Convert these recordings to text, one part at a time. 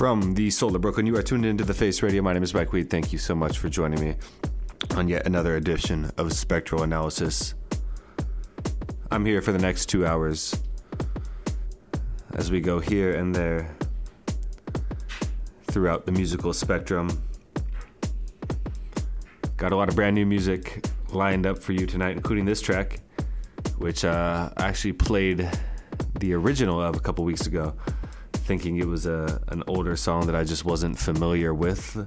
From the Solar Brooklyn, you are tuned into the Face Radio. My name is Mike Weed. Thank you so much for joining me on yet another edition of Spectral Analysis. I'm here for the next two hours as we go here and there throughout the musical spectrum. Got a lot of brand new music lined up for you tonight, including this track, which uh, I actually played the original of a couple weeks ago, thinking it was a, an older song that I just wasn't familiar with.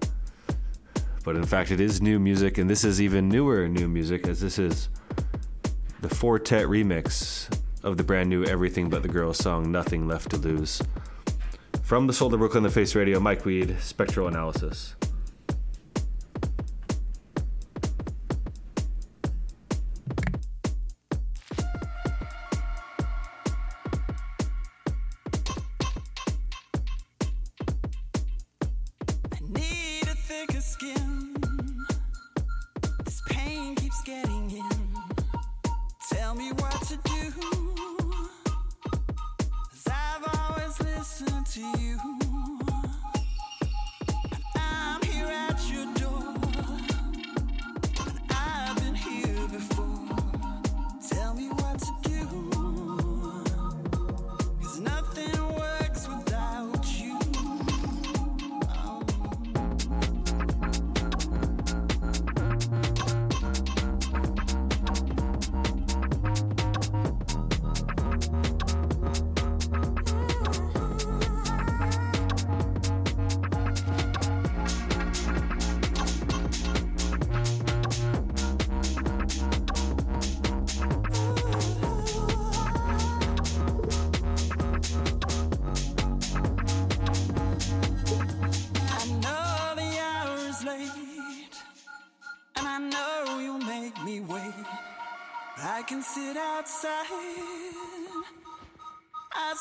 But in fact, it is new music, and this is even newer new music, as this is the Four Tet remix of the brand new Everything But the Girl song, Nothing Left to Lose. From the Soul of Brooklyn, the Face Radio, Mike Weed, Spectral Analysis.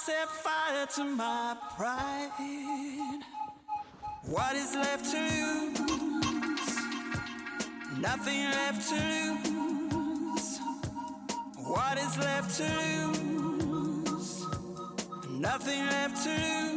Set fire to my pride. What is left to lose? Nothing left to lose. What is left to lose? Nothing left to lose.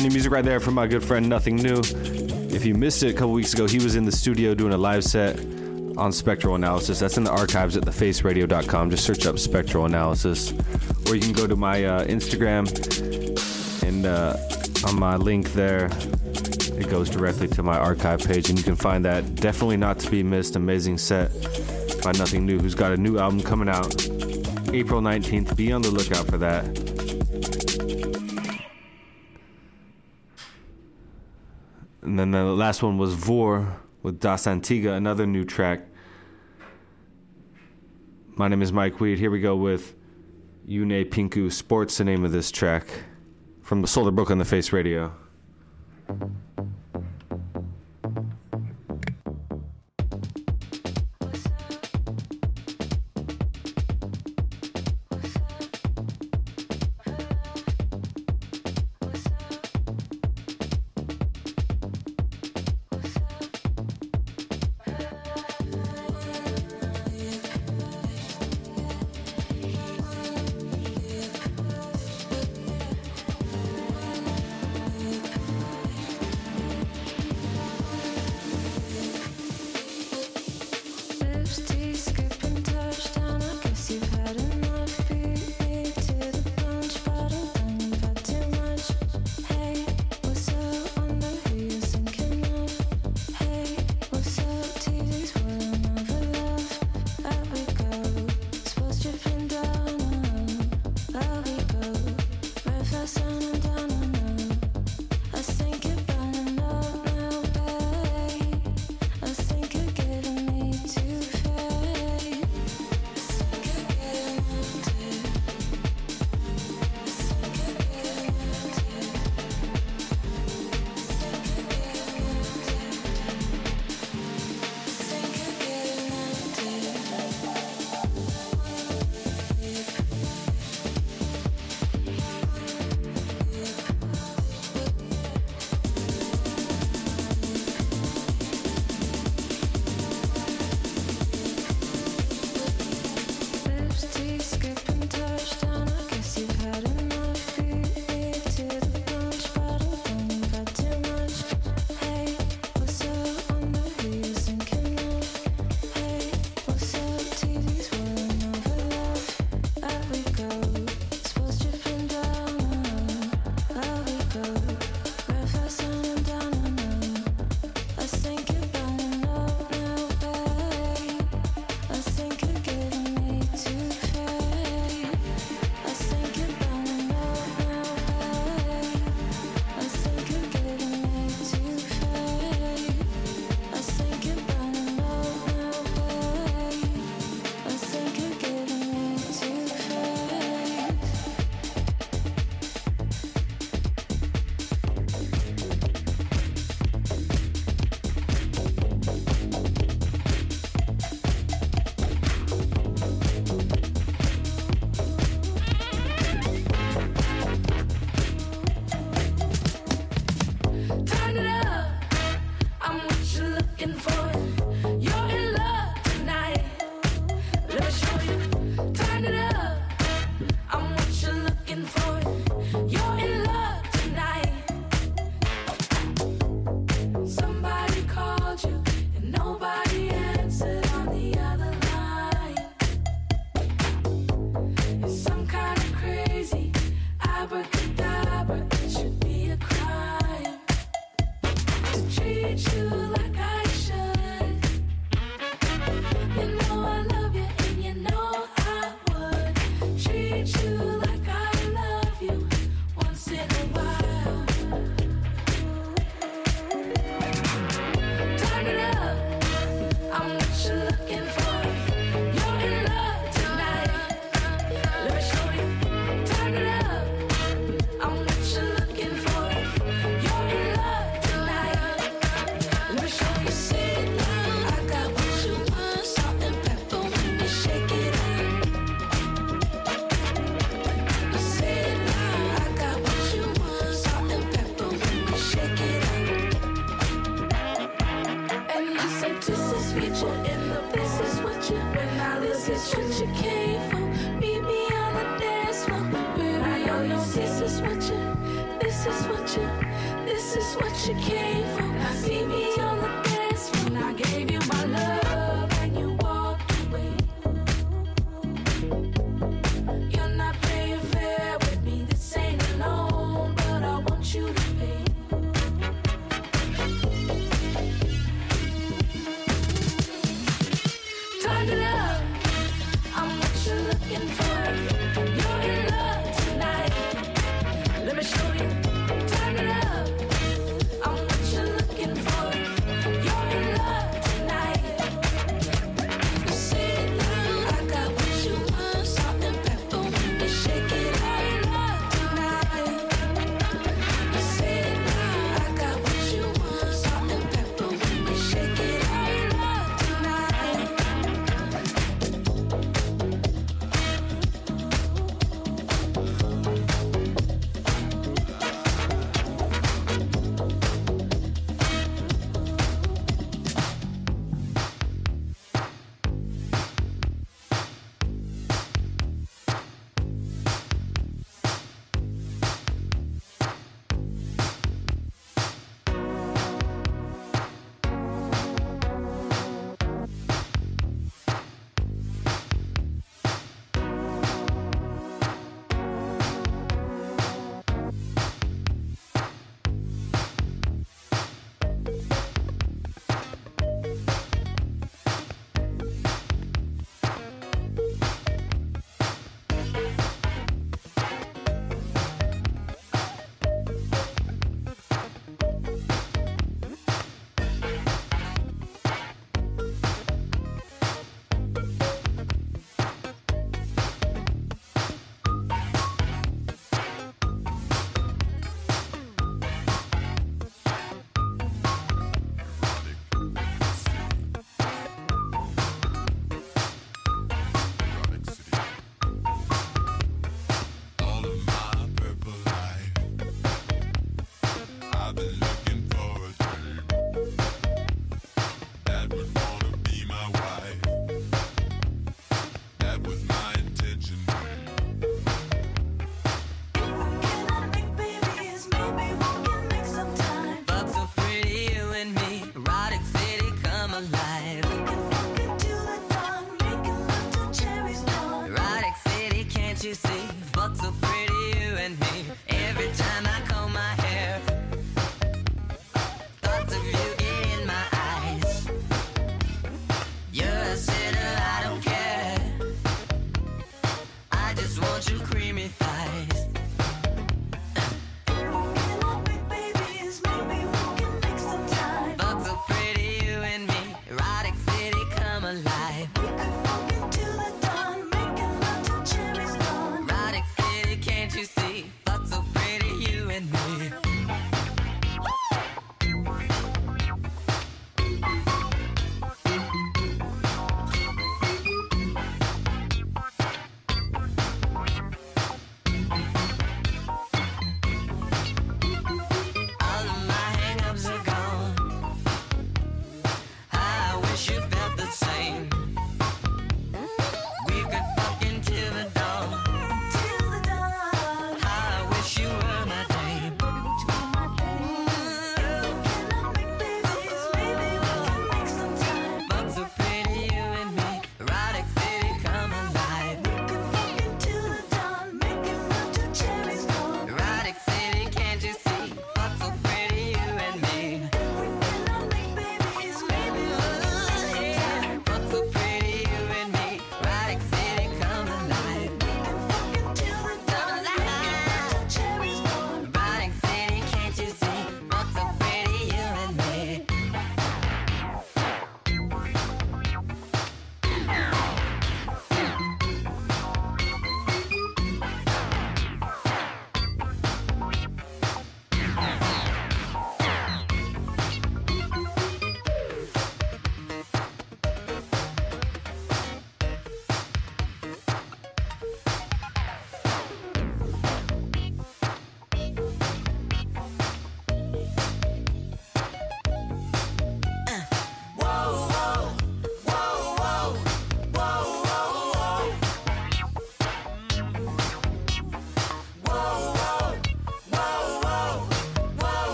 brand new music right there from my good friend Nothing New. If you missed it a couple weeks ago, he was in the studio doing a live set on Spectral Analysis. That's in the archives at thefaceradio.com. Just search up Spectral Analysis. Or you can go to my uh, Instagram and uh, on my link there, it goes directly to my archive page and you can find that. Definitely not to be missed. Amazing set by Nothing New, who's got a new album coming out April 19th. Be on the lookout for that. last one was Vor with Das Antiga, another new track. My name is Mike Weed. Here we go with Yune Pinku Sports, the name of this track from the Solar Book on the Face Radio.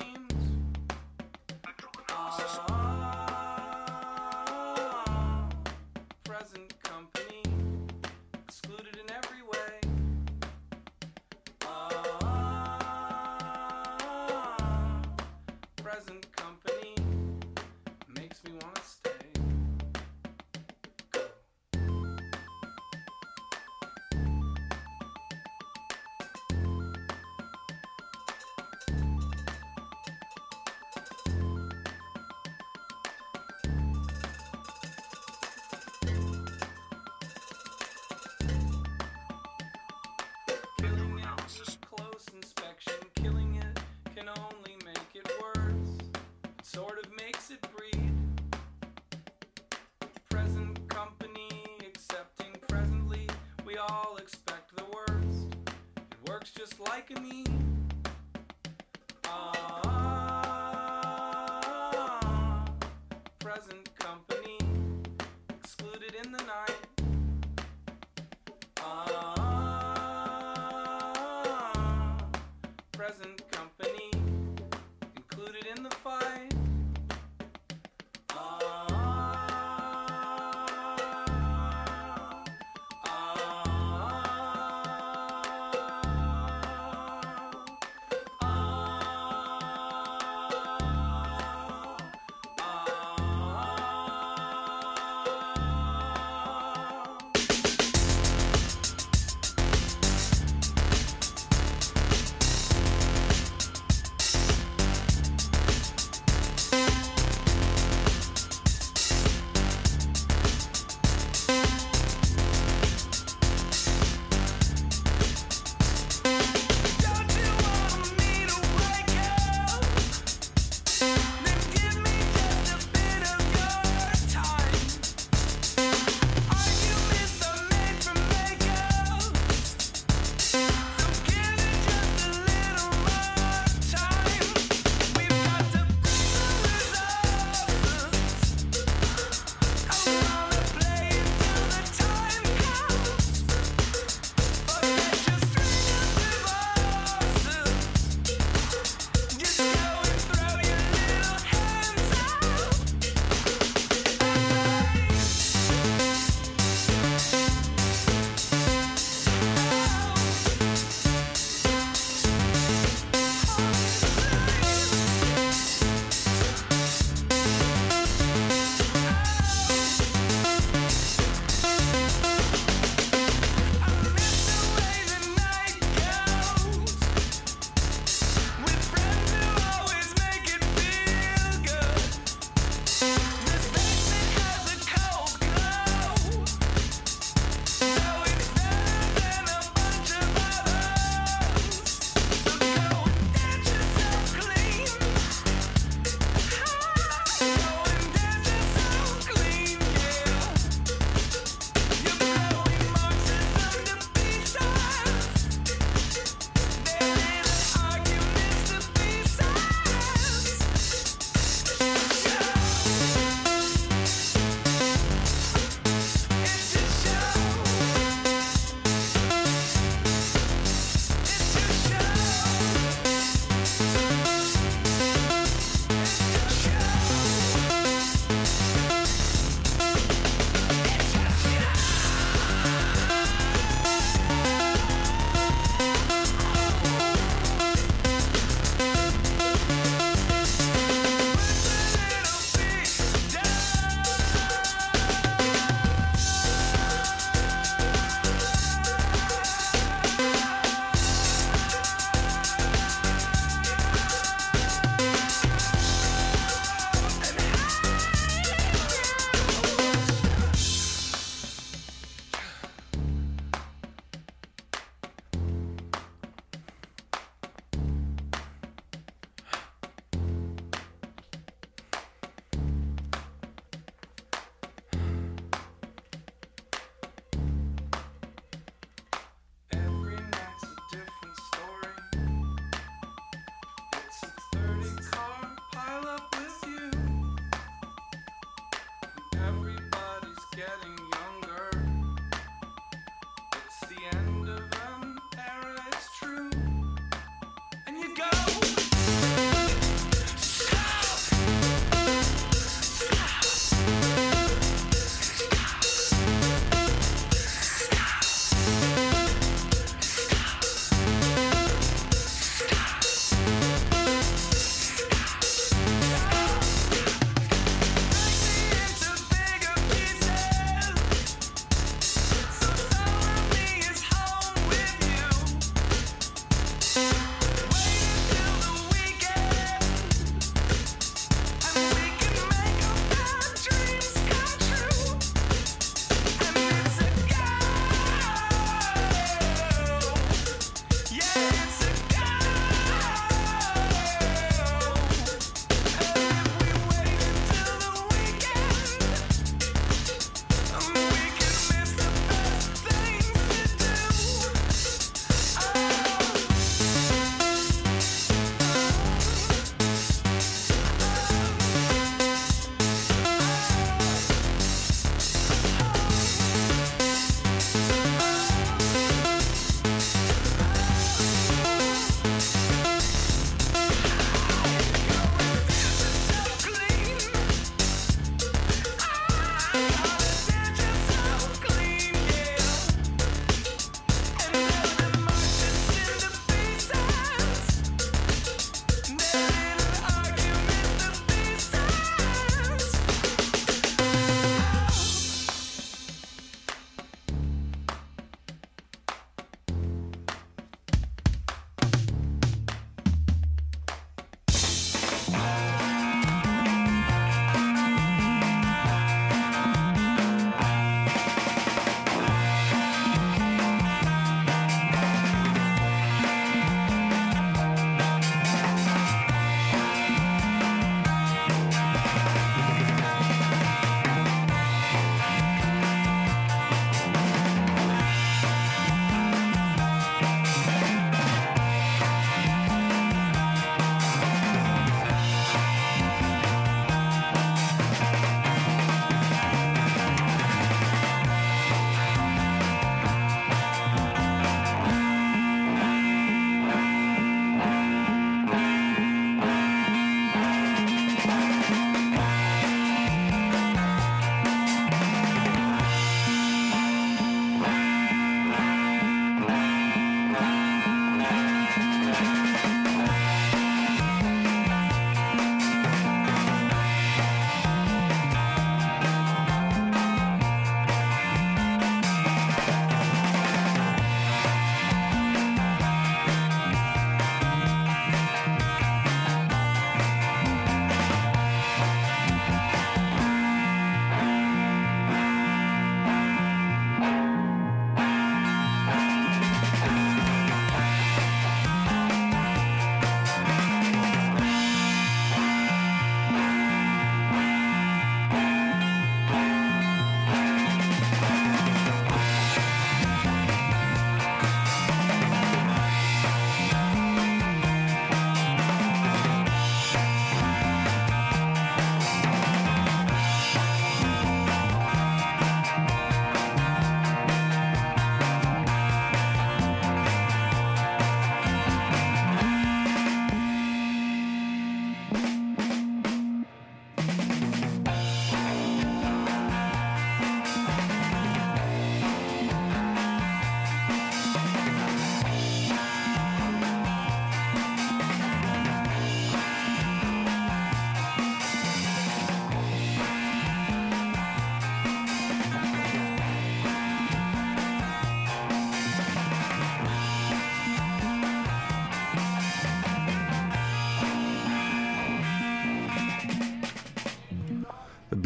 Than works just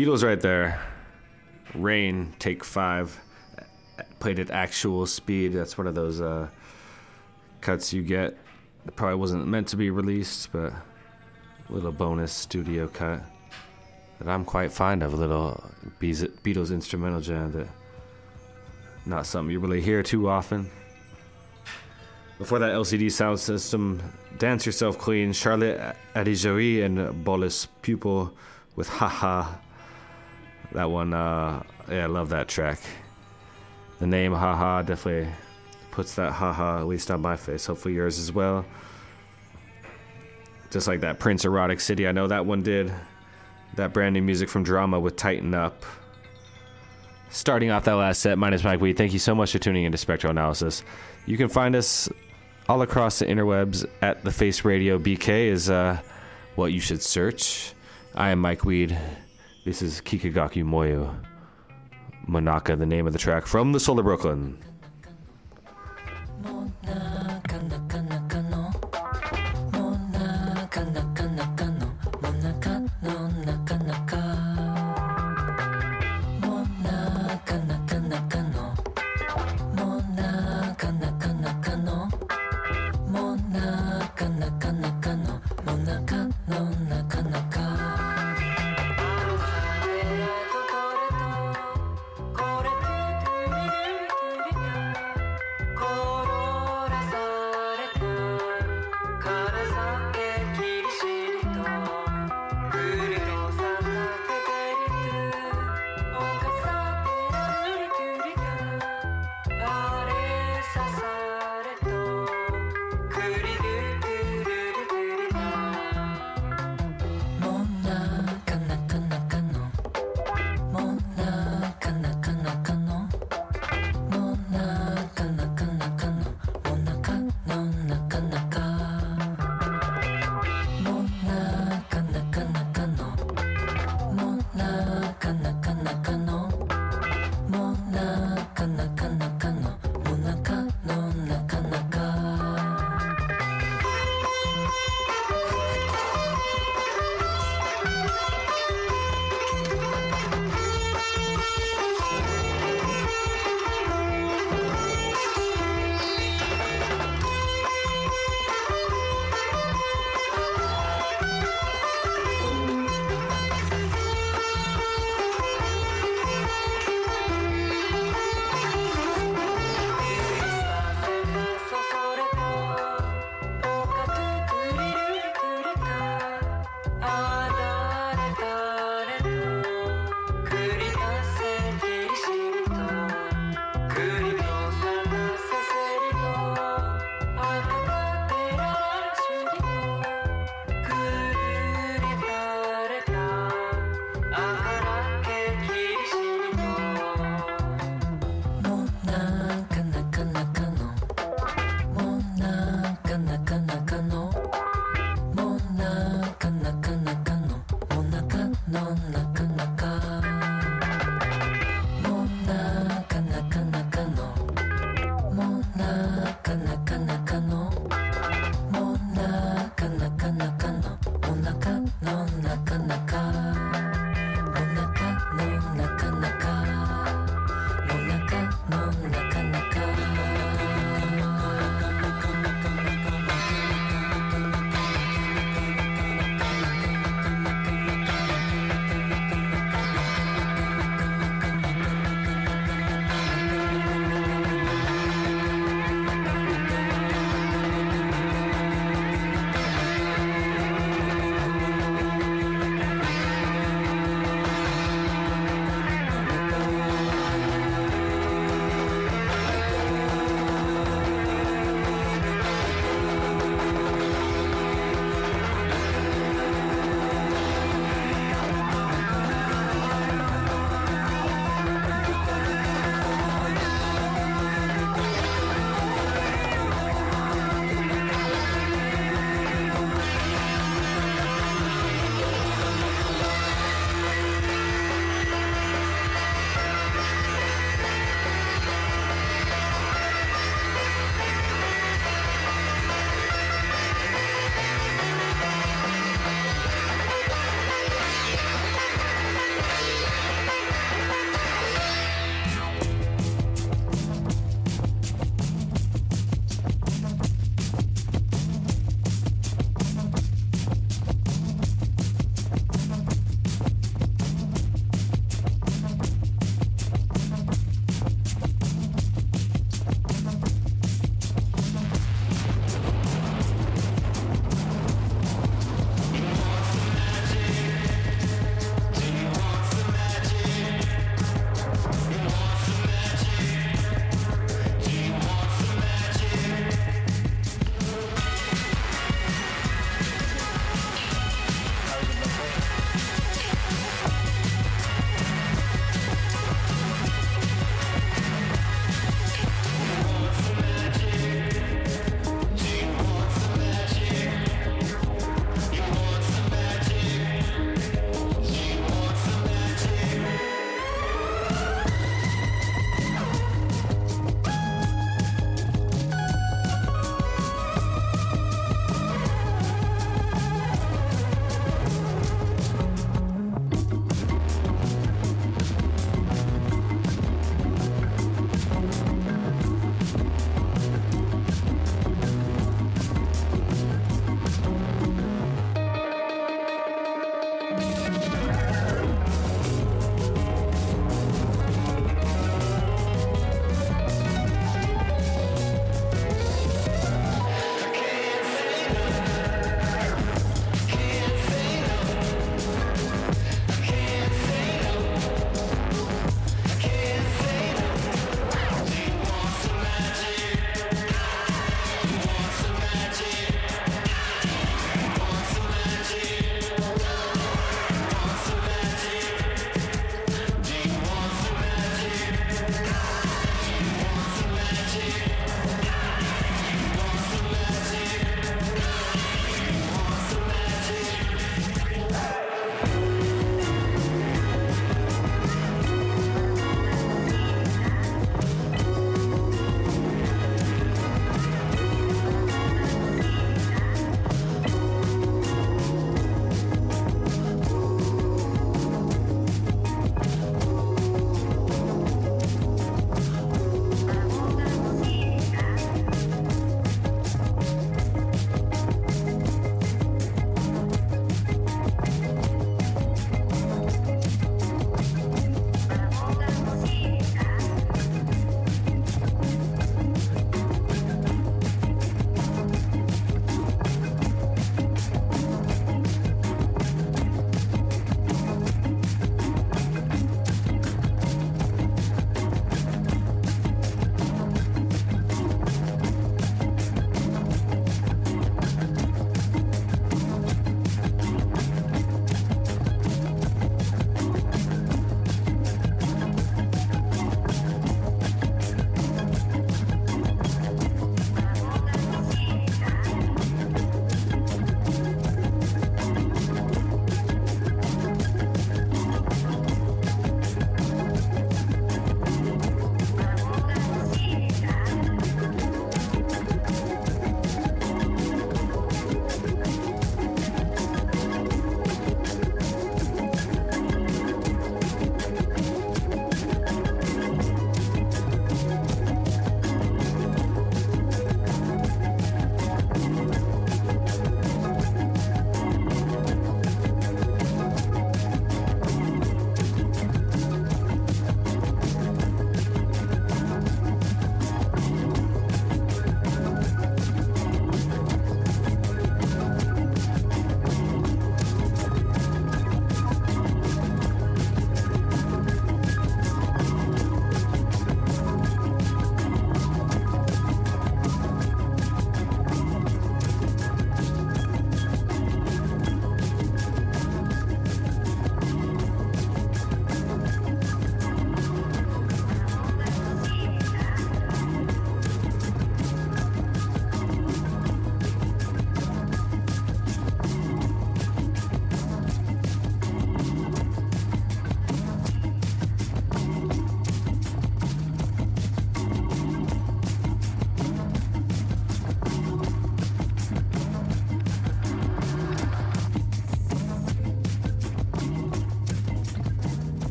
Beatles right there. Rain, take five. Played at actual speed. That's one of those uh, cuts you get. It probably wasn't meant to be released, but little bonus studio cut that I'm quite fond of. A little Beatles instrumental jam that not something you really hear too often. Before that, LCD Soundsystem, Dance Yourself Clean, Charlotte Adigéry and Bolis Pupul with Haha. That one, uh, yeah, I love that track. The name Haha definitely puts that haha at least on my face. Hopefully yours as well. Just like that Prince Erotic City, I know that one did. That brand new music from Drama with Tighten Up. Starting off that last set, is Mike Weed. Thank you so much for tuning into Spectral Analysis. You can find us all across the interwebs at the Face Radio BK is uh, what you should search. I am Mike Weed. This is Kikagaku Moyo. Monaka, the name of the track from the Solar Brooklyn.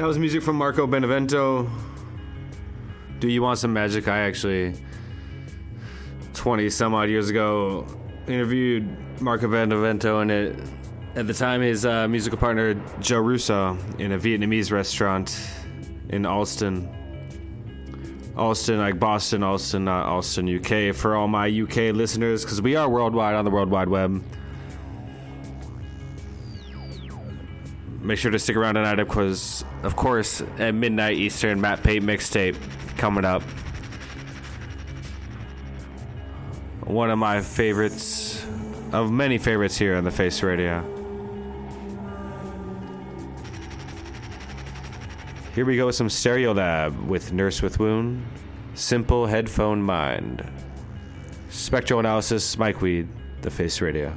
That was music from Marco Benevento. Do you want some magic? I actually, 20 some odd years ago, interviewed Marco Benevento, and it, at the time, his uh, musical partner Joe Russo in a Vietnamese restaurant in Allston. Allston, like Boston, Allston, not Alston, UK, for all my UK listeners, because we are worldwide on the World Wide Web. Make sure to stick around tonight because, of course, at midnight Eastern, Matt Pate mixtape coming up. One of my favorites, of many favorites here on the Face Radio. Here we go with some Stereolab with Nurse with Wound, Simple Headphone Mind, Spectral Analysis, Mike Weed, the Face Radio.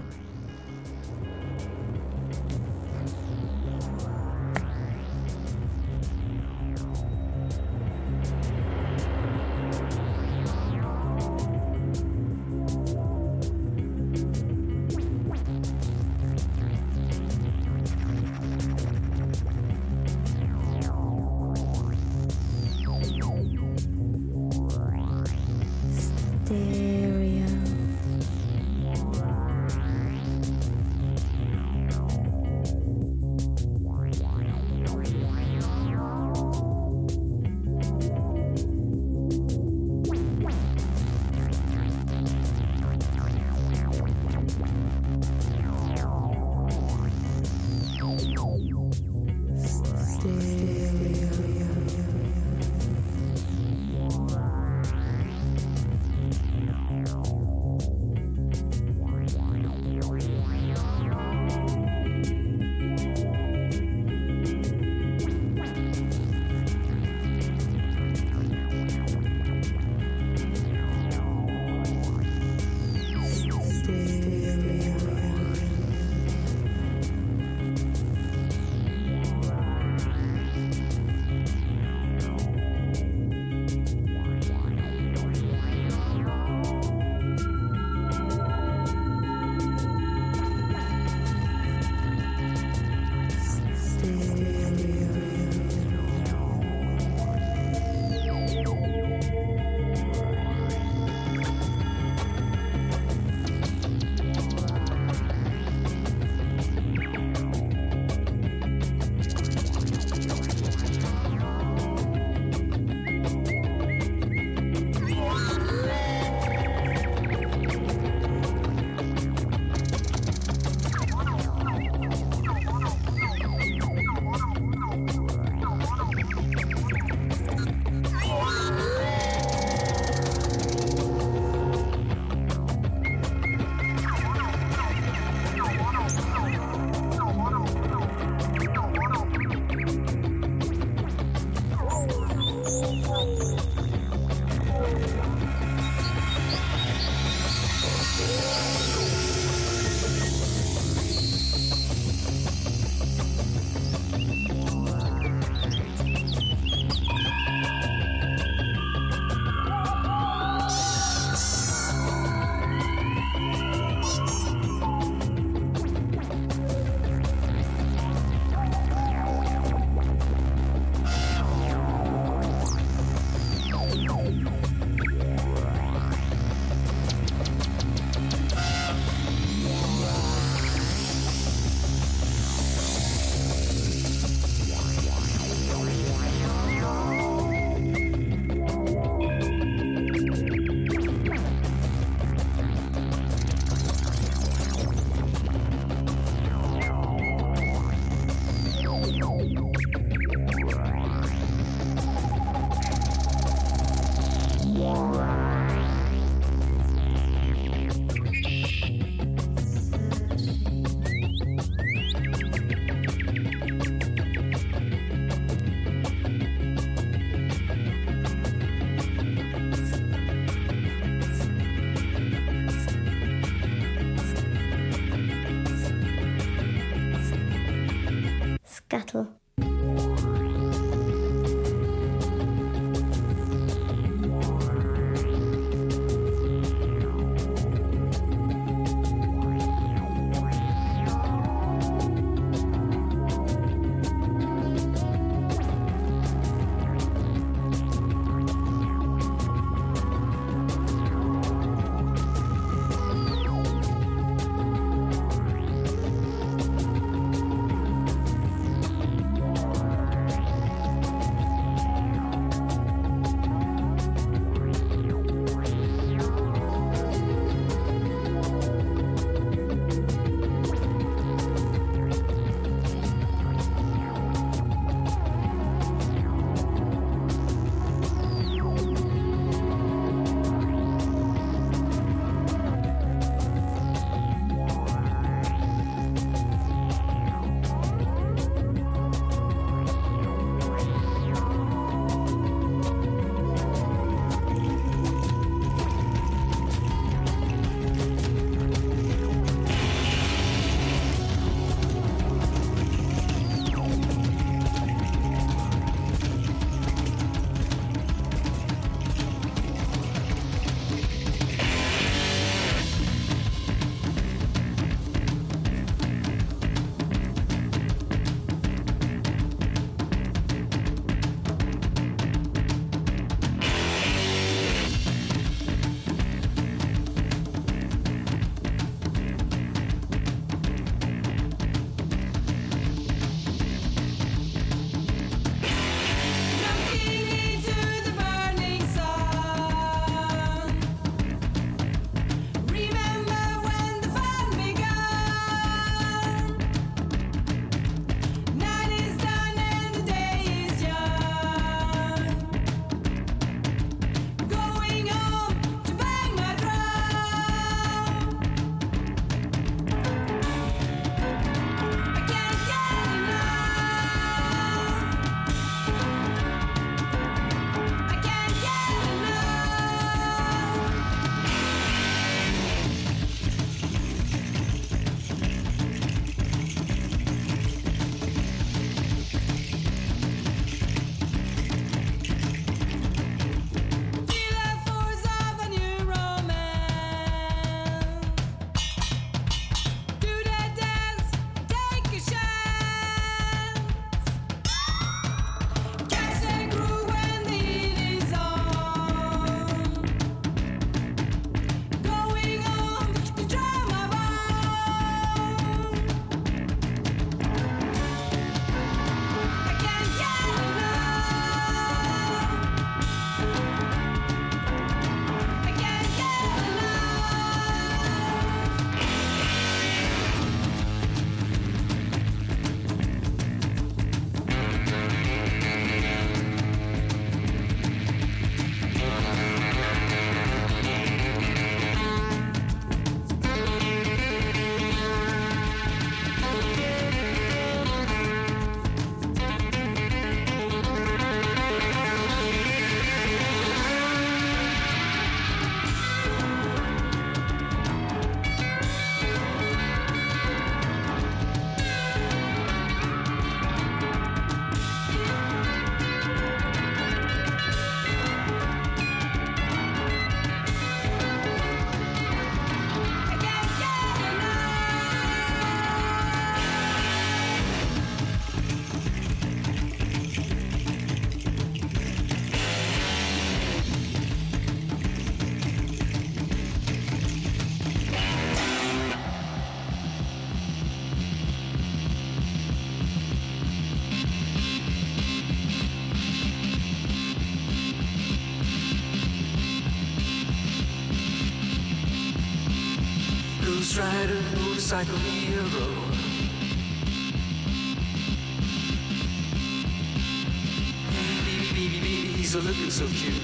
motorcycle hero. Baby, baby, baby, he's a looking so cute.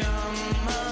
come on.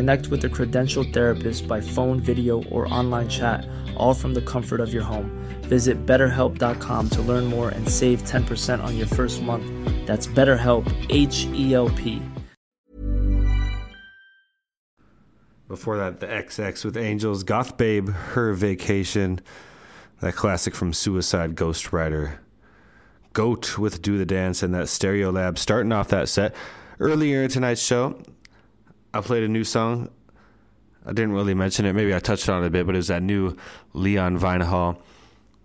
Connect with a credentialed therapist by phone, video, or online chat, all from the comfort of your home. Visit betterhelp.com to learn more and save 10% on your first month. That's BetterHelp, H E L P. Before that, the XX with Angels, Goth Babe, Her Vacation, that classic from Suicide Ghost Rider. Goat with Do the Dance and that Stereolab starting off that set. Earlier in tonight's show, I played a new song. I didn't really mention it. Maybe I touched on it a bit, but it was that new Leon Vynehall.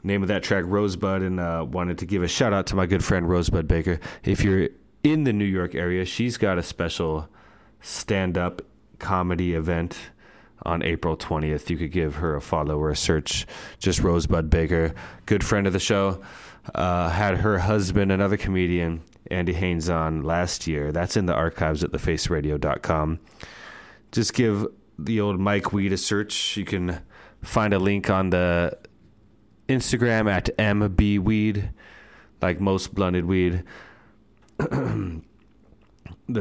Name of that track, Rosebud, and uh, wanted to give a shout out to my good friend Rosebud Baker. If you're in the New York area, she's got a special stand up comedy event on April 20th. You could give her a follow or a search. Just Rosebud Baker, good friend of the show. Uh, had her husband, another comedian, Andy Haynes, on last year. That's in the archives at thefaceradio.com. Just give the old Mike Weed a search. You can find a link on the Instagram at MB Weed, like most blended weed. the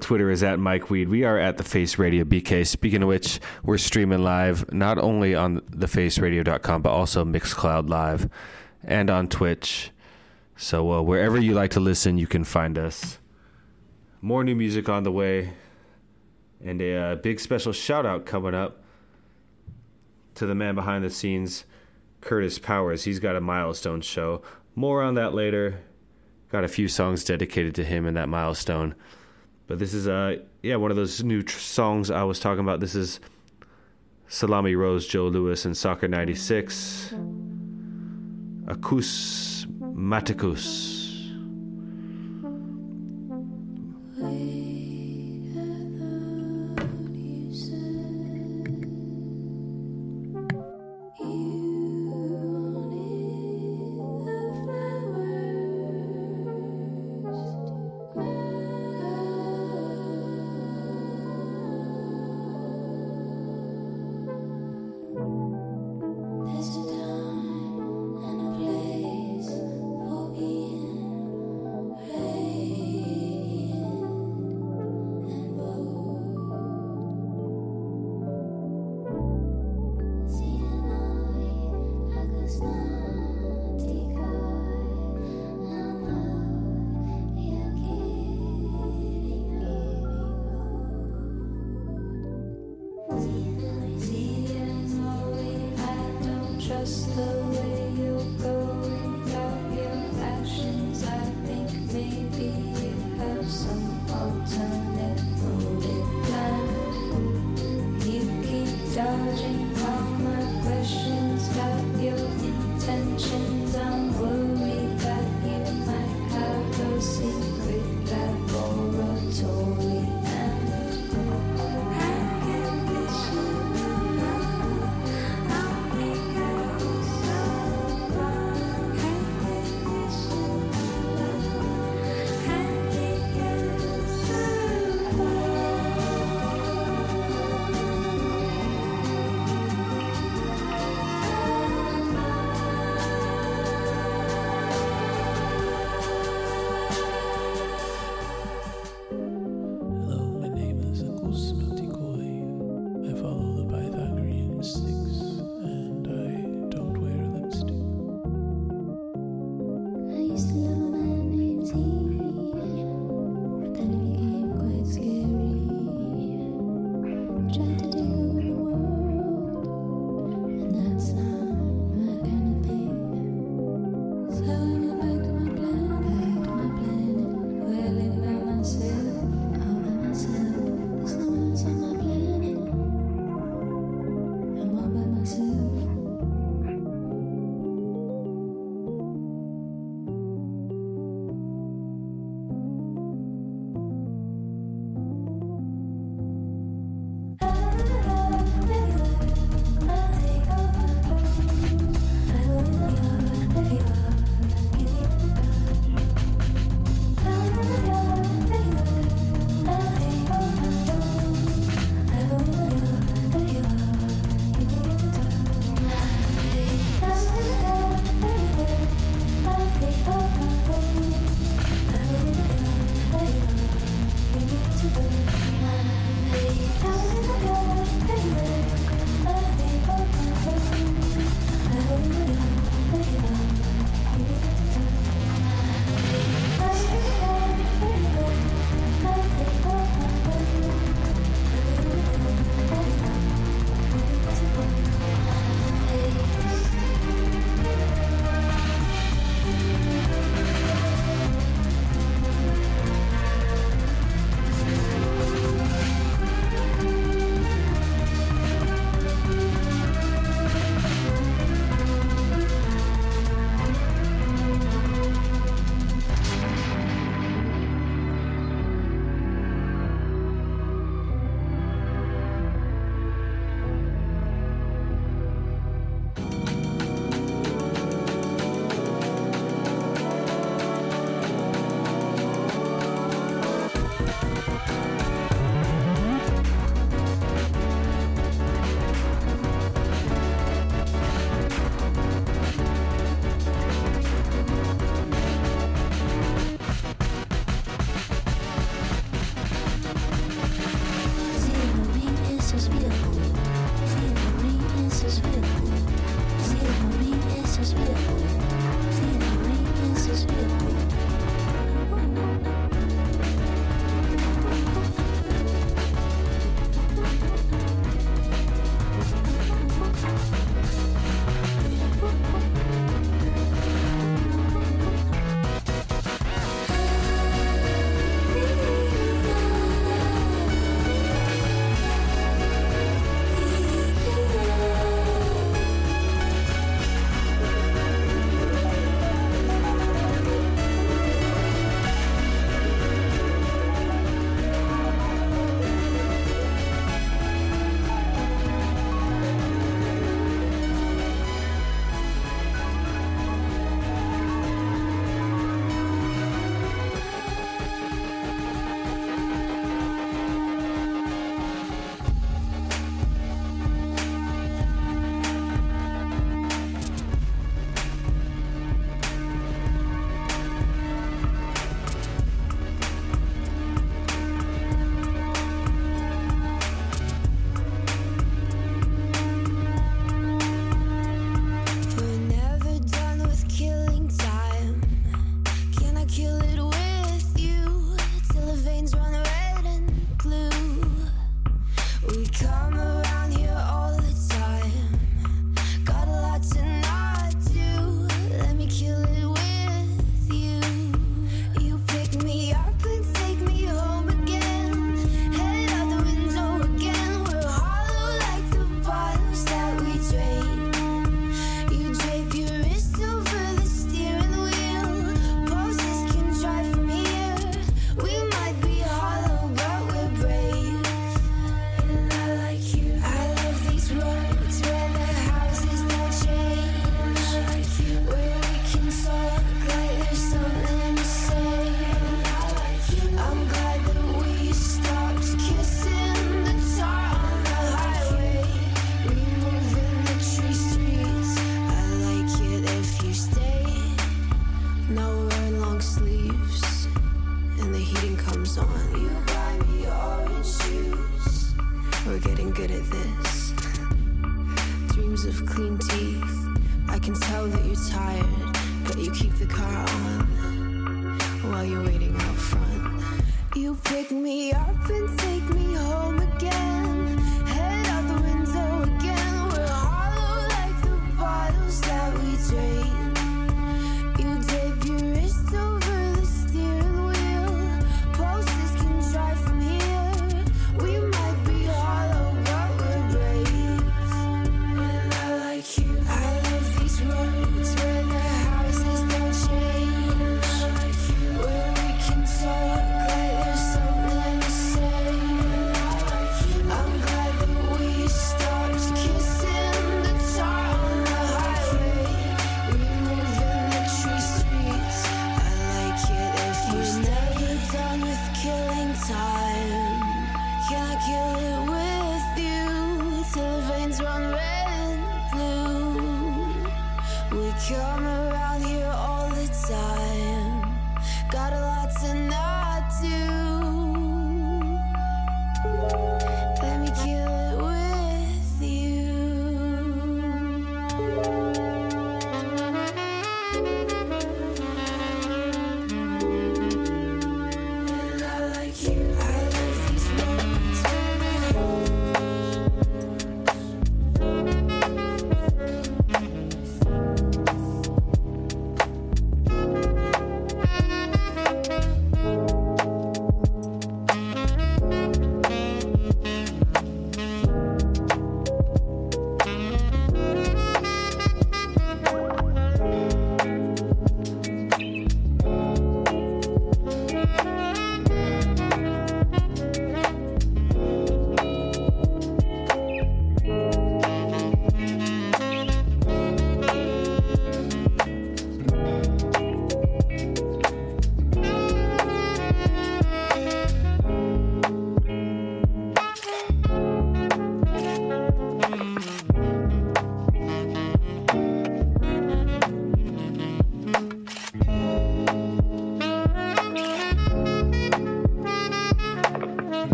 Twitter is at Mike Weed. We are at the Face Radio BK. Speaking of which, we're streaming live not only on thefaceradio.com but also Mixcloud Live and on Twitch. So uh, wherever you like to listen, you can find us. More new music on the way, and a uh, big special shout out coming up to the man behind the scenes, Curtis Powers. He's got a milestone show. More on that later. Got a few songs dedicated to him in that milestone. But this is uh yeah one of those new tr- songs I was talking about. This is Salami Rose, Joe Louis, and Soccer '96. Acus Maticus.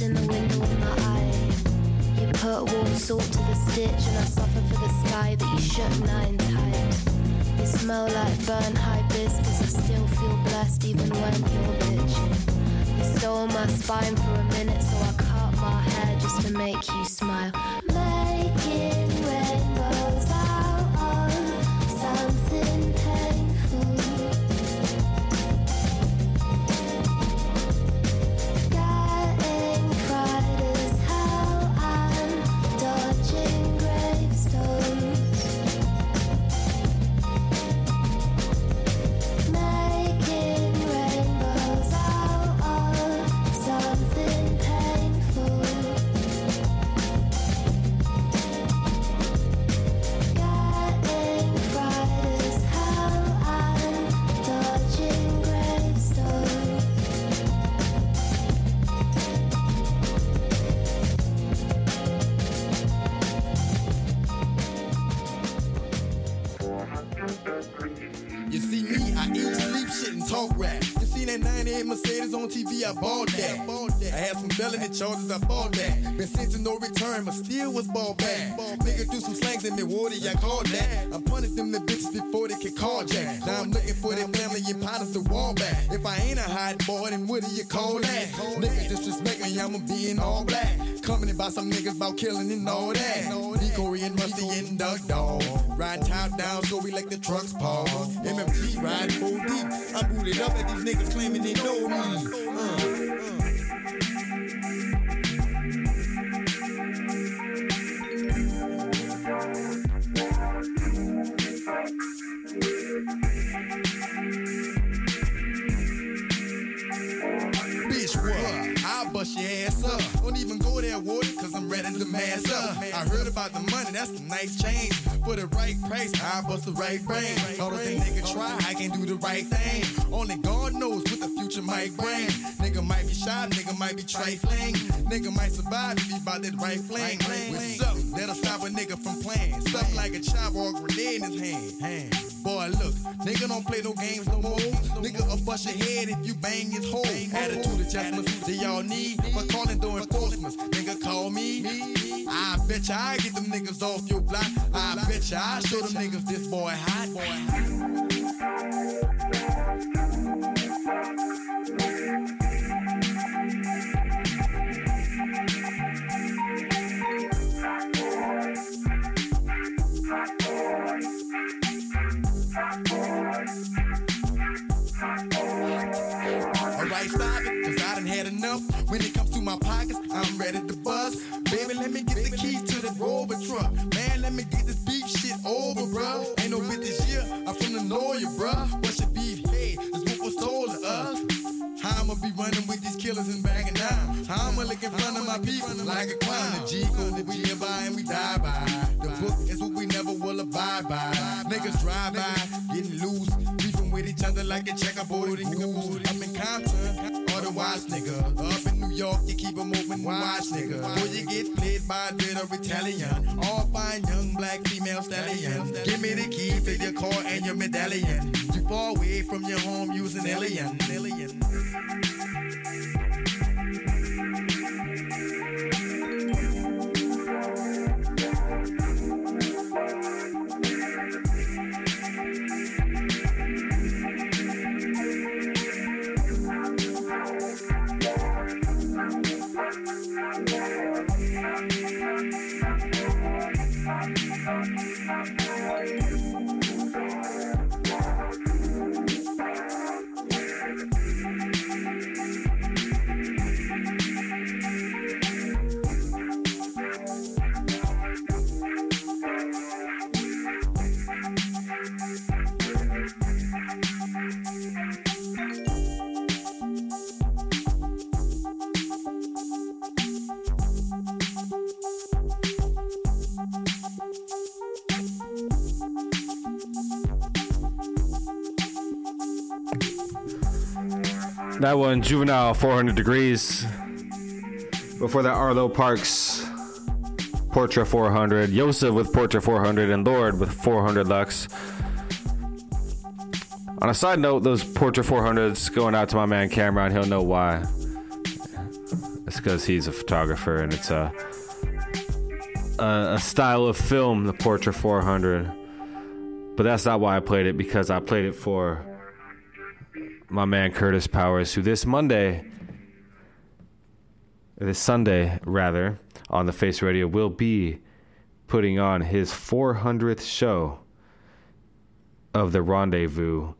In the window of my eye. You put warm salt to the stitch, and I suffer for the sky that you shut nine times. You smell like burnt hibiscus. I still feel blessed even when you're bitching. You stole my spine for a minute, so I cut my hair just to make you smile. Then what do you call that? Nigga disrespect me, I'ma be in all black. Coming about some niggas about killing and all that. Decoy and Rusty and Doug Dog. Riding top down, so we like the trucks pause. MMT riding full deep. I'm booted up at these niggas claiming they know me. Uh, I'm ready up. I heard about the money, that's a nice change. For the right price, I bust the right brain. All the thing nigga try, I can do the right thing. Only God knows what the future might bring. Nigga might be shy, nigga might be trifling. Nigga might survive if he bout that right fling. With something that'll stop a nigga from playing. Something like a chop or a grenade in his hand. Boy, look, nigga don't play no games no more. Nigga will bust your head if you bang his hole. Attitude adjustments that y'all need. But calling doing enforcements. Nigga call me. I bet ya I get them niggas off your block. I bet ya I show them niggas this boy hot. Boy. Alright, stop it, cause I done had enough. When it comes to my pockets, I'm ready to bust. Baby, let me get the keys to the Rover truck. Man, let me get over, bruh. Ain't no bit this year, I'm from the Noya, bruh. What's your beef? Hey, that's what was told to us. Uh. How I'ma be running with these killers and bagging down? I'ma look in front of my people like a clown? The G code that we by and we die by. The book is what we never will abide by. Niggas drive by, getting loose, beefing with each other like a checkerboard and goose. Up in Compton, otherwise nigga. Up New York, you keep open and watch nigga. Or you get played by a bit of Italian. All fine young black female stallion. Give me the key to your car and your medallion. Too far away from your home using alien. alien. That one, Juvenile, 400 Degrees. Before that, Arlo Parks, Portra 400. Yosef with Portra 400, and Lorde with 400 Lux. On a side note, those Portra 400s going out to my man Cameron. He'll know why. It's because he's a photographer, and it's a, a a style of film, the Portra 400. But that's not why I played it, because I played it for my man Curtis Powers, who this Monday, this Sunday rather, on the Face Radio, will be putting on his 400th show of the Rendezvous.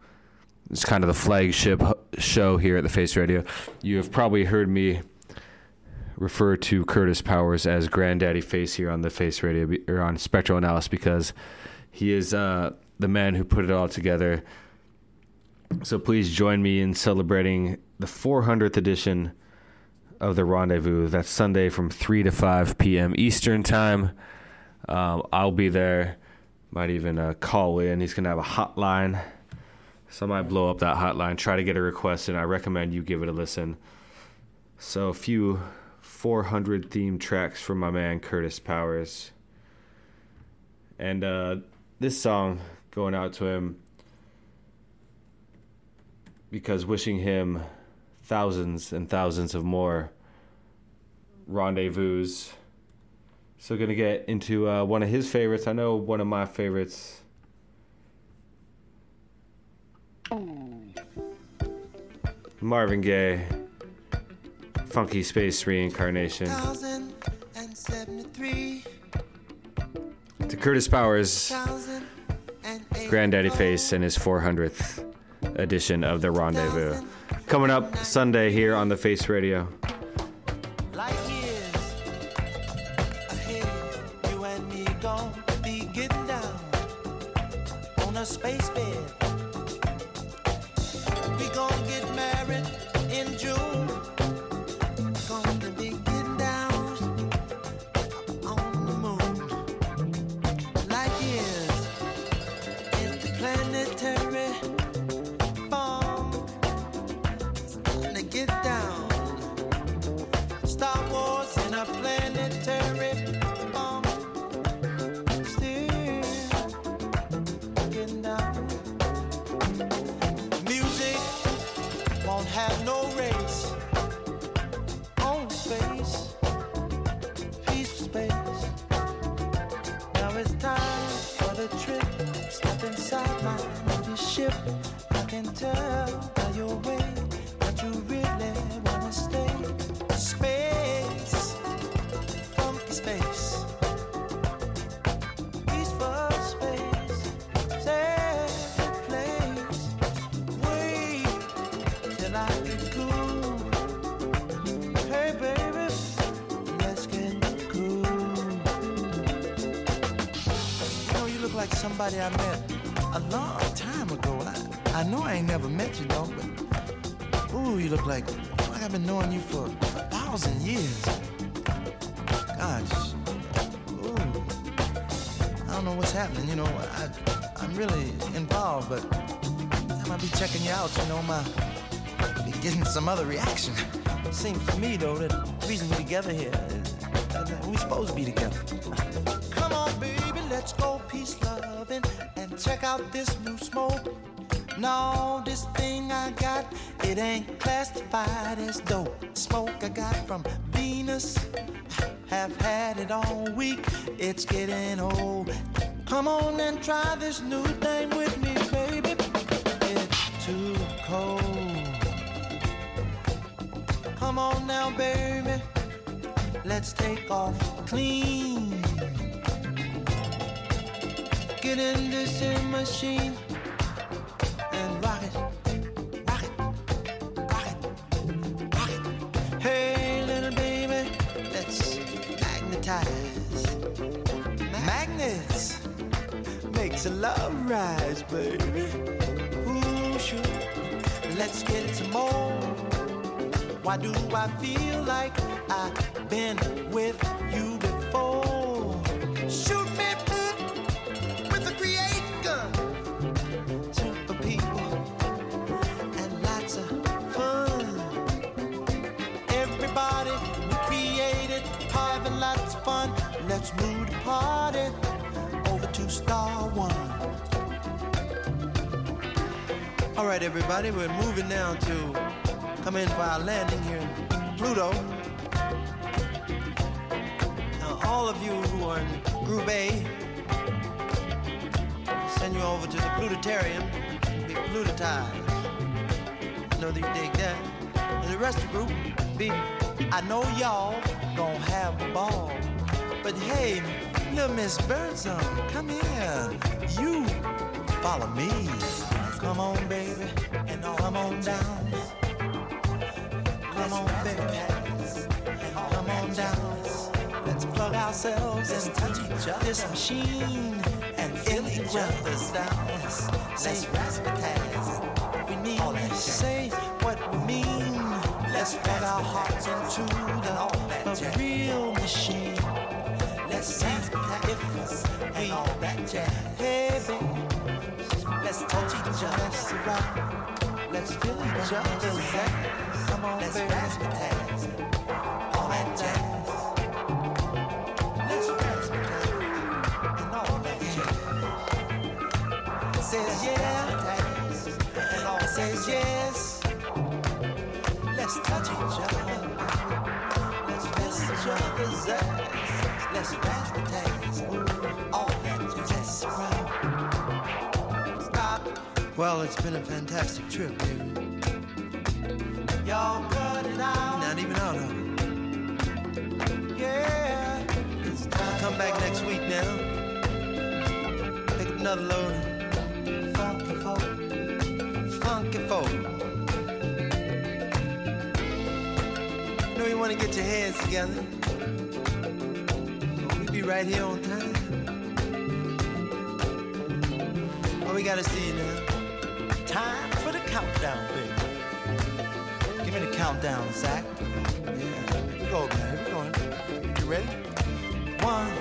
It's kind of the flagship show here at the Face Radio. You have probably heard me refer to Curtis Powers as Granddaddy Face here on the Face Radio or on Spectral Analysis because he is uh, the man who put it all together. So please join me in celebrating the 400th edition of the Rendezvous. That's Sunday from 3 to 5 p.m. Eastern Time. Um, I'll be there. Might even uh, call in. He's going to have a hotline. So I might blow up that hotline, try to get a request, and I recommend you give it a listen. So a few 400 themed tracks from my man Curtis Powers. And uh, this song going out to him because wishing him thousands and thousands of more rendezvous. So gonna get into uh, one of his favorites. I know one of my favorites. Marvin Gaye, Funky Space Reincarnation. To Curtis Powers, Granddaddy Face, and his 400th edition of The Rendezvous. Coming up Sunday here on the Face Radio. light years somebody I met a long time ago. I, I know I ain't never met you, though, but ooh, you look like like I've been knowing you for a thousand years. Gosh, ooh, I don't know what's happening. You know, I I'm really involved, but I might be checking you out. You know, my be getting some other reaction. Seems to me though that the reason we're together here is that that we supposed to be together. This new smoke. No, this thing I got, it ain't classified as dope. Smoke I got from Venus, have had it all week. It's getting old. Come on and try this new thing with me, baby. It's too cold. Come on now, baby. Let's take off clean. Get in this in machine and rock it, rock it, rock it, rock it. Hey, little baby, let's magnetize. Magnets makes a love rise, baby. Ooh, sure. Let's get some more. Why do I feel like I've been with right, everybody, we're moving now to come in for our landing here in Pluto. Now, all of you who are in Group A, send you over to the Plutotarium, be plutotized. I know that you dig that. And the rest of the group, be, I know y'all gonna have a ball. But hey, little Miss Birdsong, come here. You follow me. Come on, baby, and come on down. Come on, baby, and come on down. Let's plug ourselves and touch each other. This machine and fill each other's down. Let's razzmatazz. We need to say what we mean. Let's plug our hearts into the, the real machine. Let's see if we all that jazz. Hey, baby, let's touch each other. Let's. Let's feel each other's ass. Come on, let's razzmatazz. All that jazz. Let's razzmatazz. And all that jazz. Says yeah. And all says yes. Let's touch each other. Let's feel each other's ass. Let's razzmatazz. All Well, it's been a fantastic trip, baby. Y'all cut it out. Not even out of it. Yeah. It's time. Come back next week now. Pick up another load. Funky folk. Funky folk. Know you want to get your heads together. We'll be right here on time. All we gotta see now. Time for the countdown, baby. Give me the countdown, Zach. Yeah, here we go, man. Here we go. You ready? One,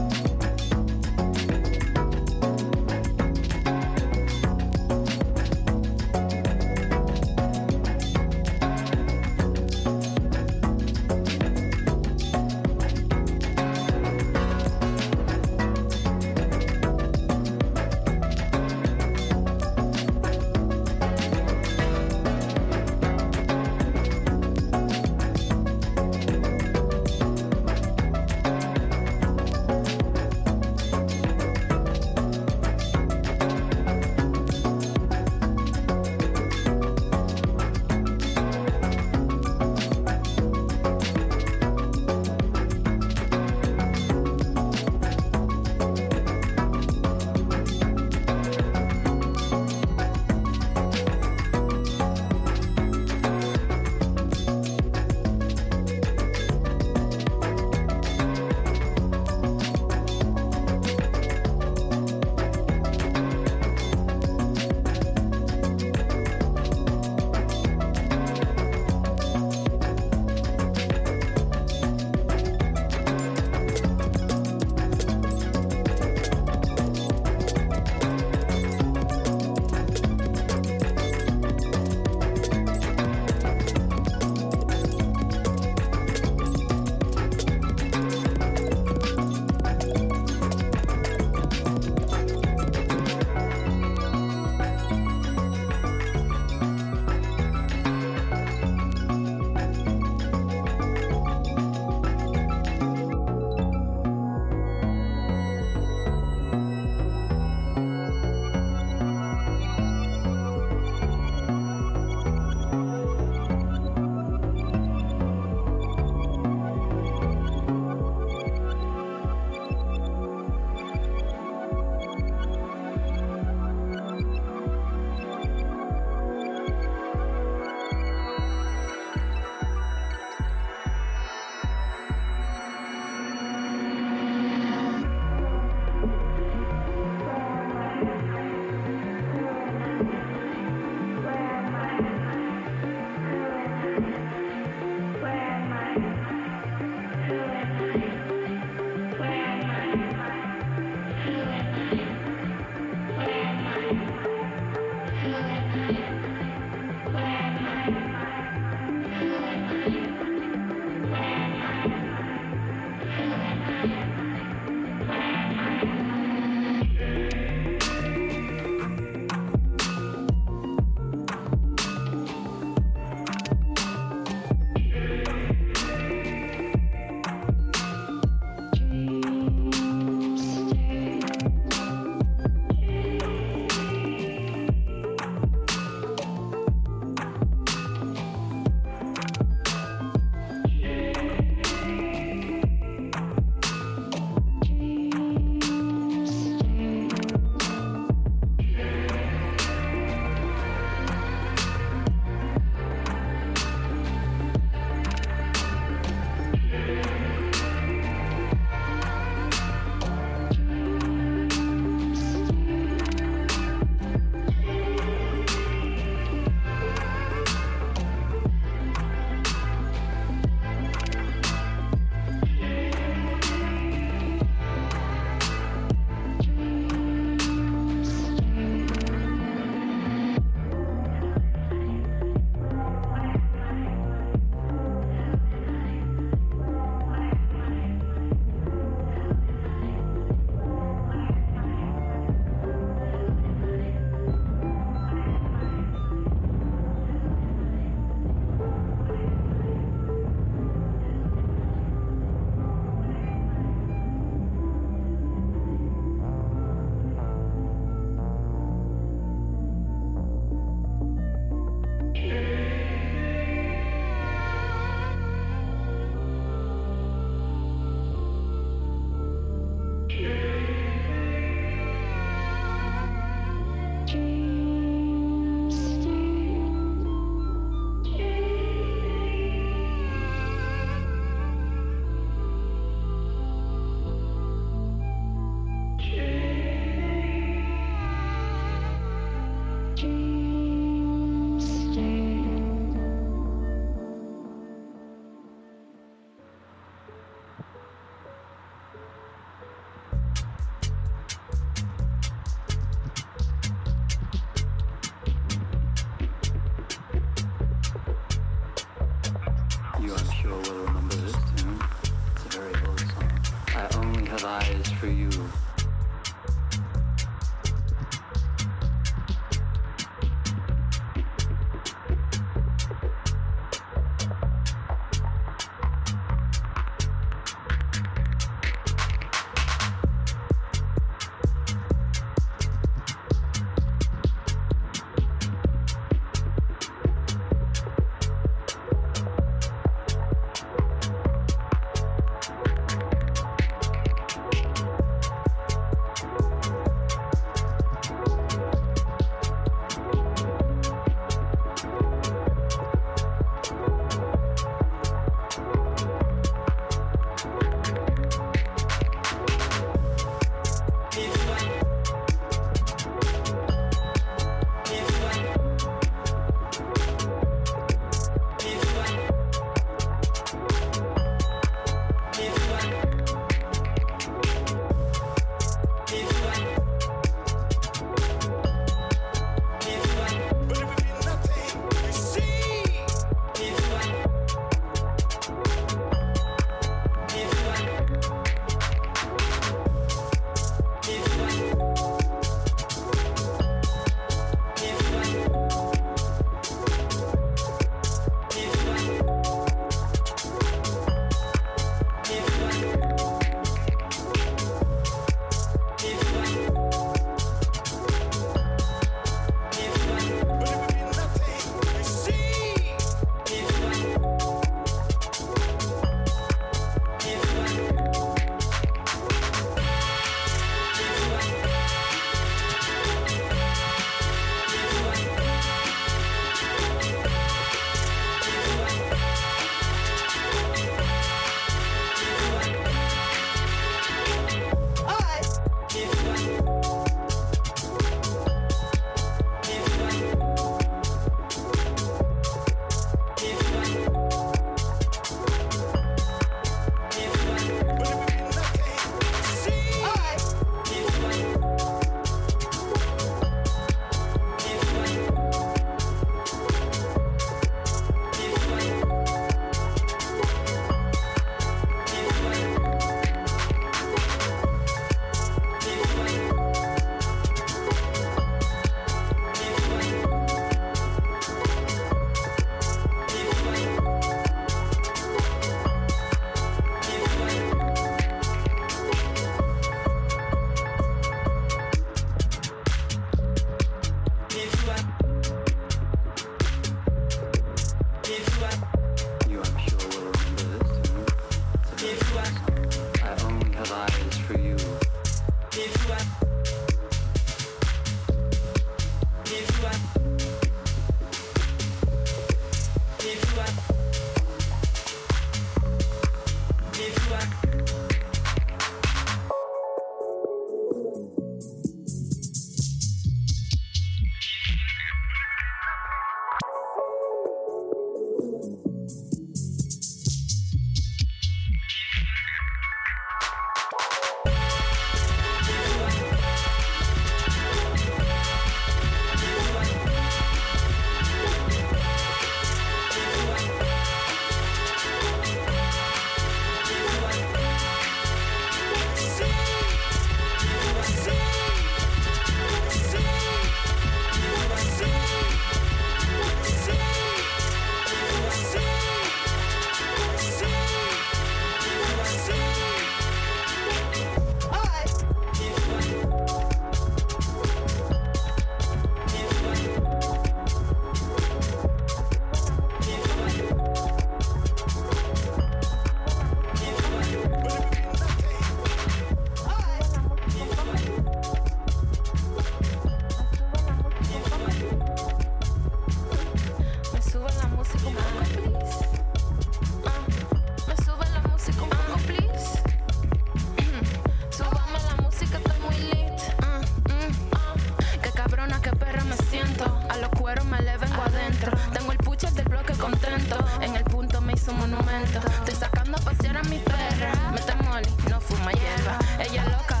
momento. Estoy sacando a pasear a mi perra. Metamoli, no fuma hierba. Ella loca,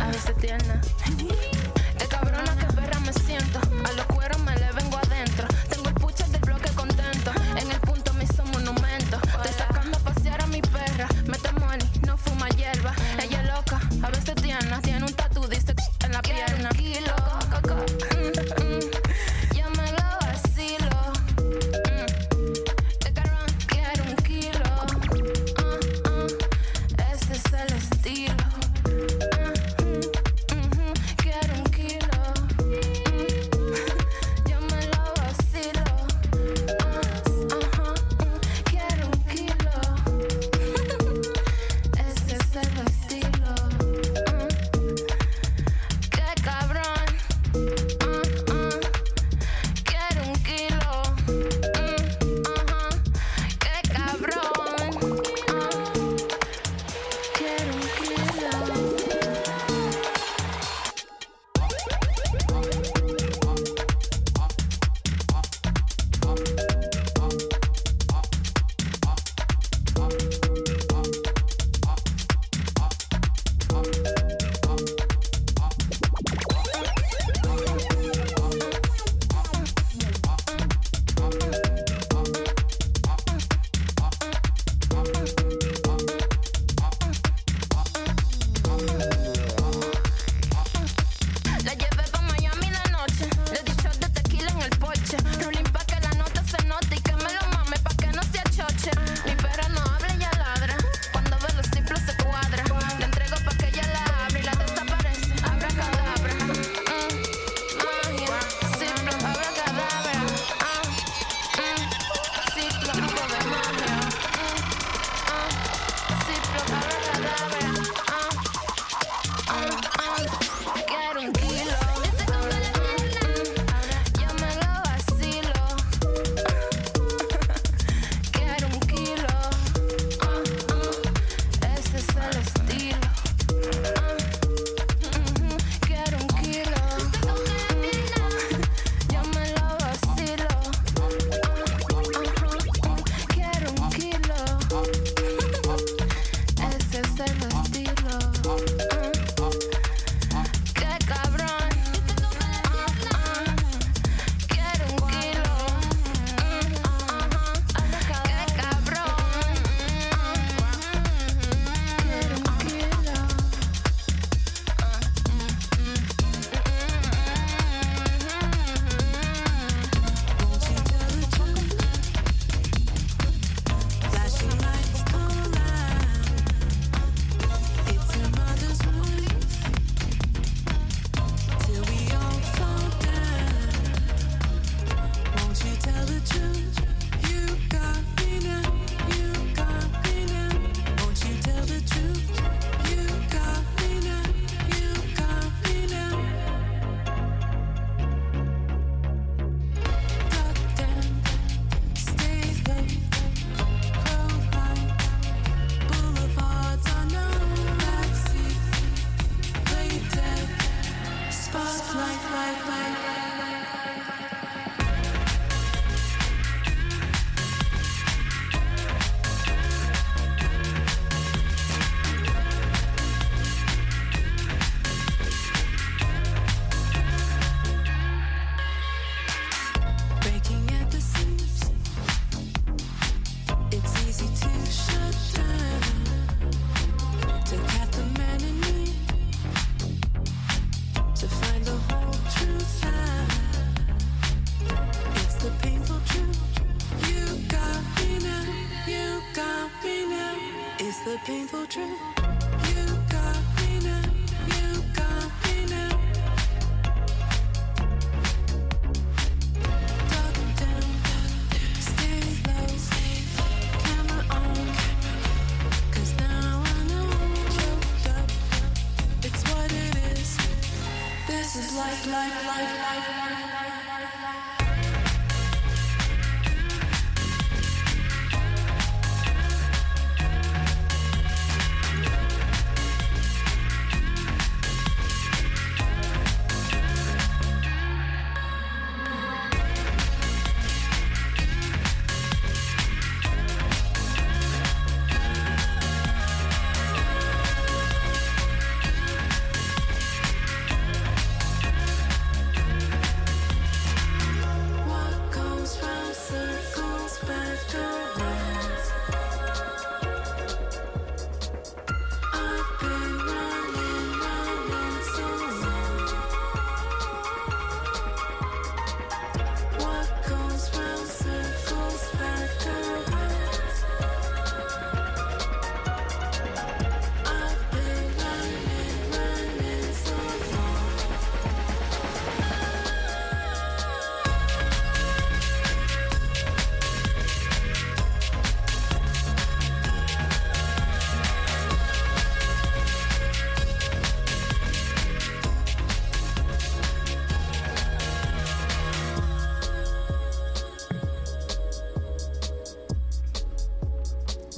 a veces tierna.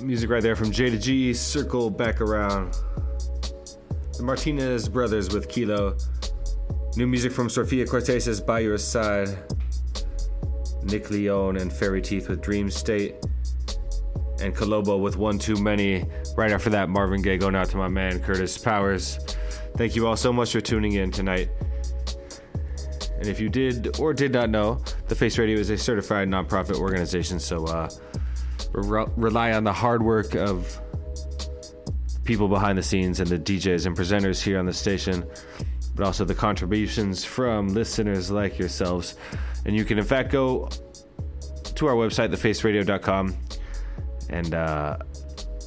Music right there from J to G, Circle Back Around. The Martinez Brothers with Kilo. New music from Sofia Kourtesis By Your Side. Nick Leone and Fairy Teeth with Dream State. And Colobo with One Too Many. Right after that, Marvin Gaye going out to my man Curtis Powers. Thank you all so much for tuning in tonight. And if you did or did not know, the Face Radio is a certified nonprofit organization, so uh, re- rely on the hard work of people behind the scenes and the DJs and presenters here on the station, but also the contributions from listeners like yourselves. And you can, in fact, go to our website, thefaceradio.com, and uh,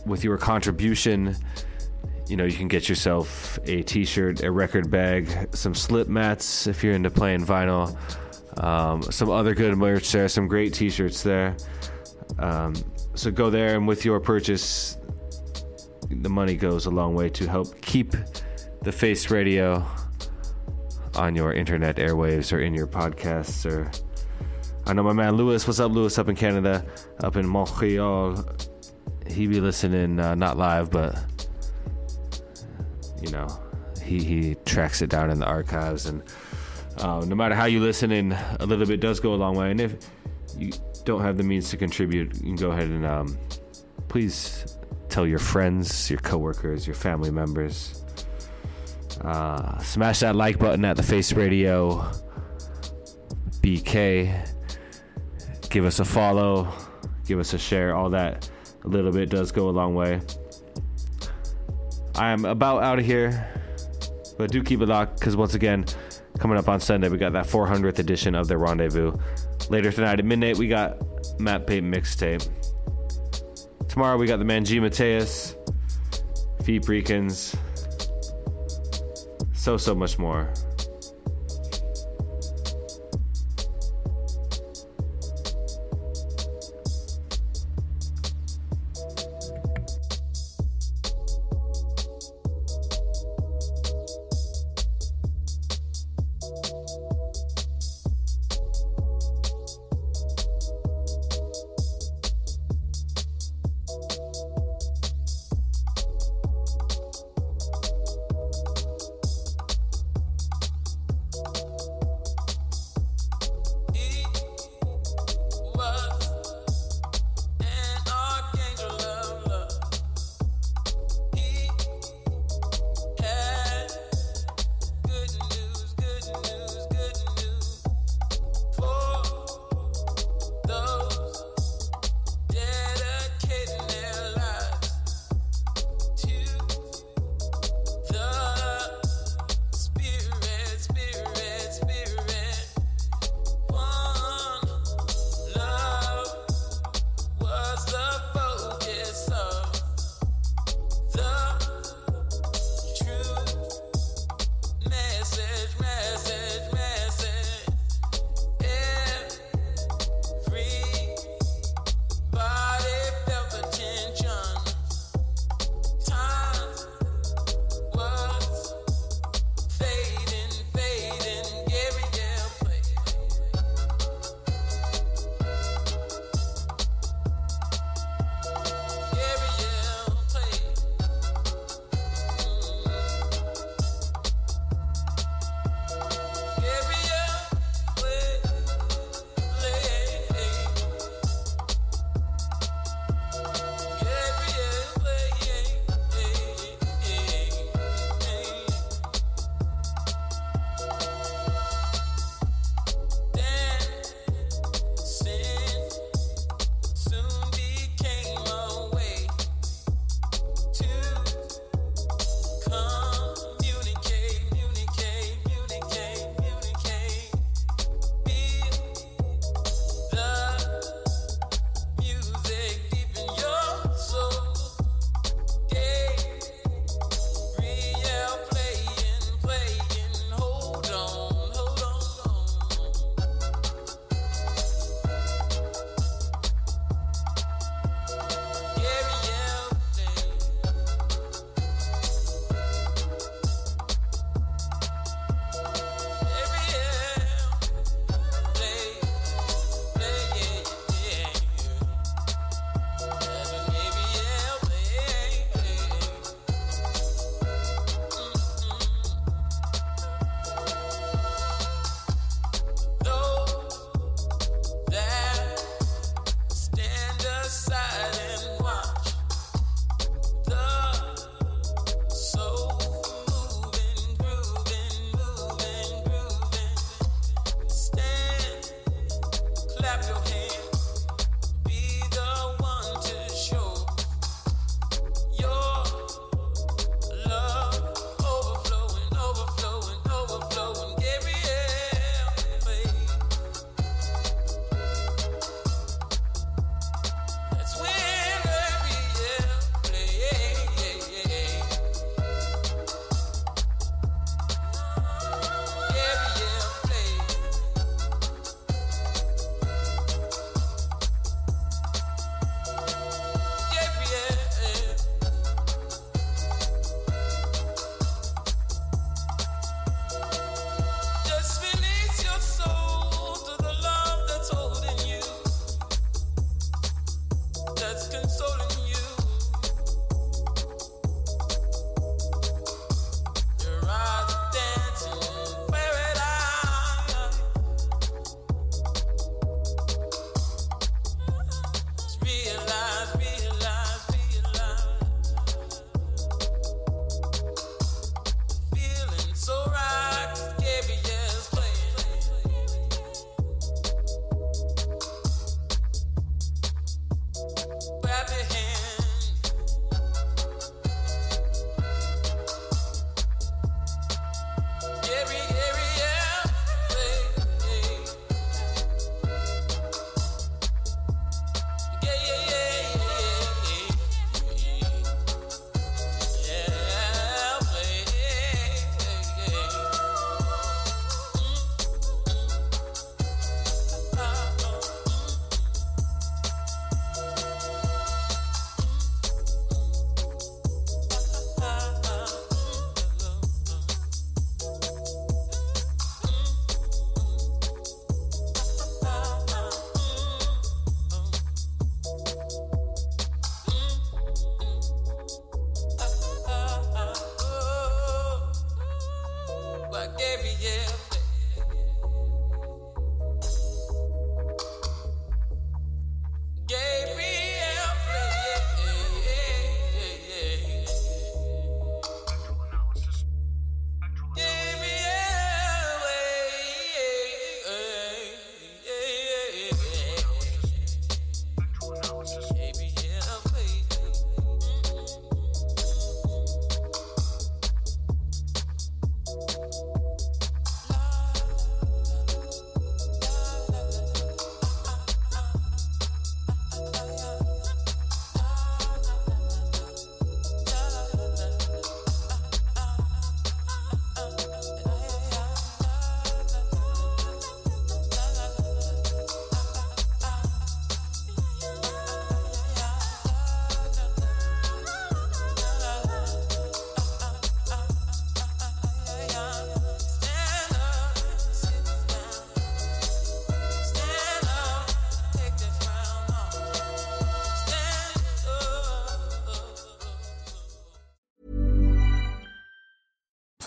with your contribution, you know, you can get yourself a t shirt, a record bag, some slip mats if you're into playing vinyl, um, some other good merch there, some great t shirts there. Um, so go there, and with your purchase, the money goes a long way to help keep the Face Radio on your internet airwaves or in your podcasts. Or I know my man Lewis. What's up, Lewis? Up in Canada, up in Montreal. He be listening, uh, not live, but you know, he he tracks it down in the archives. And uh, no matter how you listen, in a little bit does go a long way. And if you don't have the means to contribute, you can go ahead and um, please tell your friends, your coworkers, your family members. Uh, smash that like button at the Face Radio BK. Give us a follow, give us a share. All that a little bit does go a long way. I am about out of here, but do keep it locked because once again, coming up on Sunday, we got that 400th edition of the Rendezvous. Later tonight at midnight, we got Matt Payton mixtape. Tomorrow, we got the man G. Mateus, Fee so, so much more.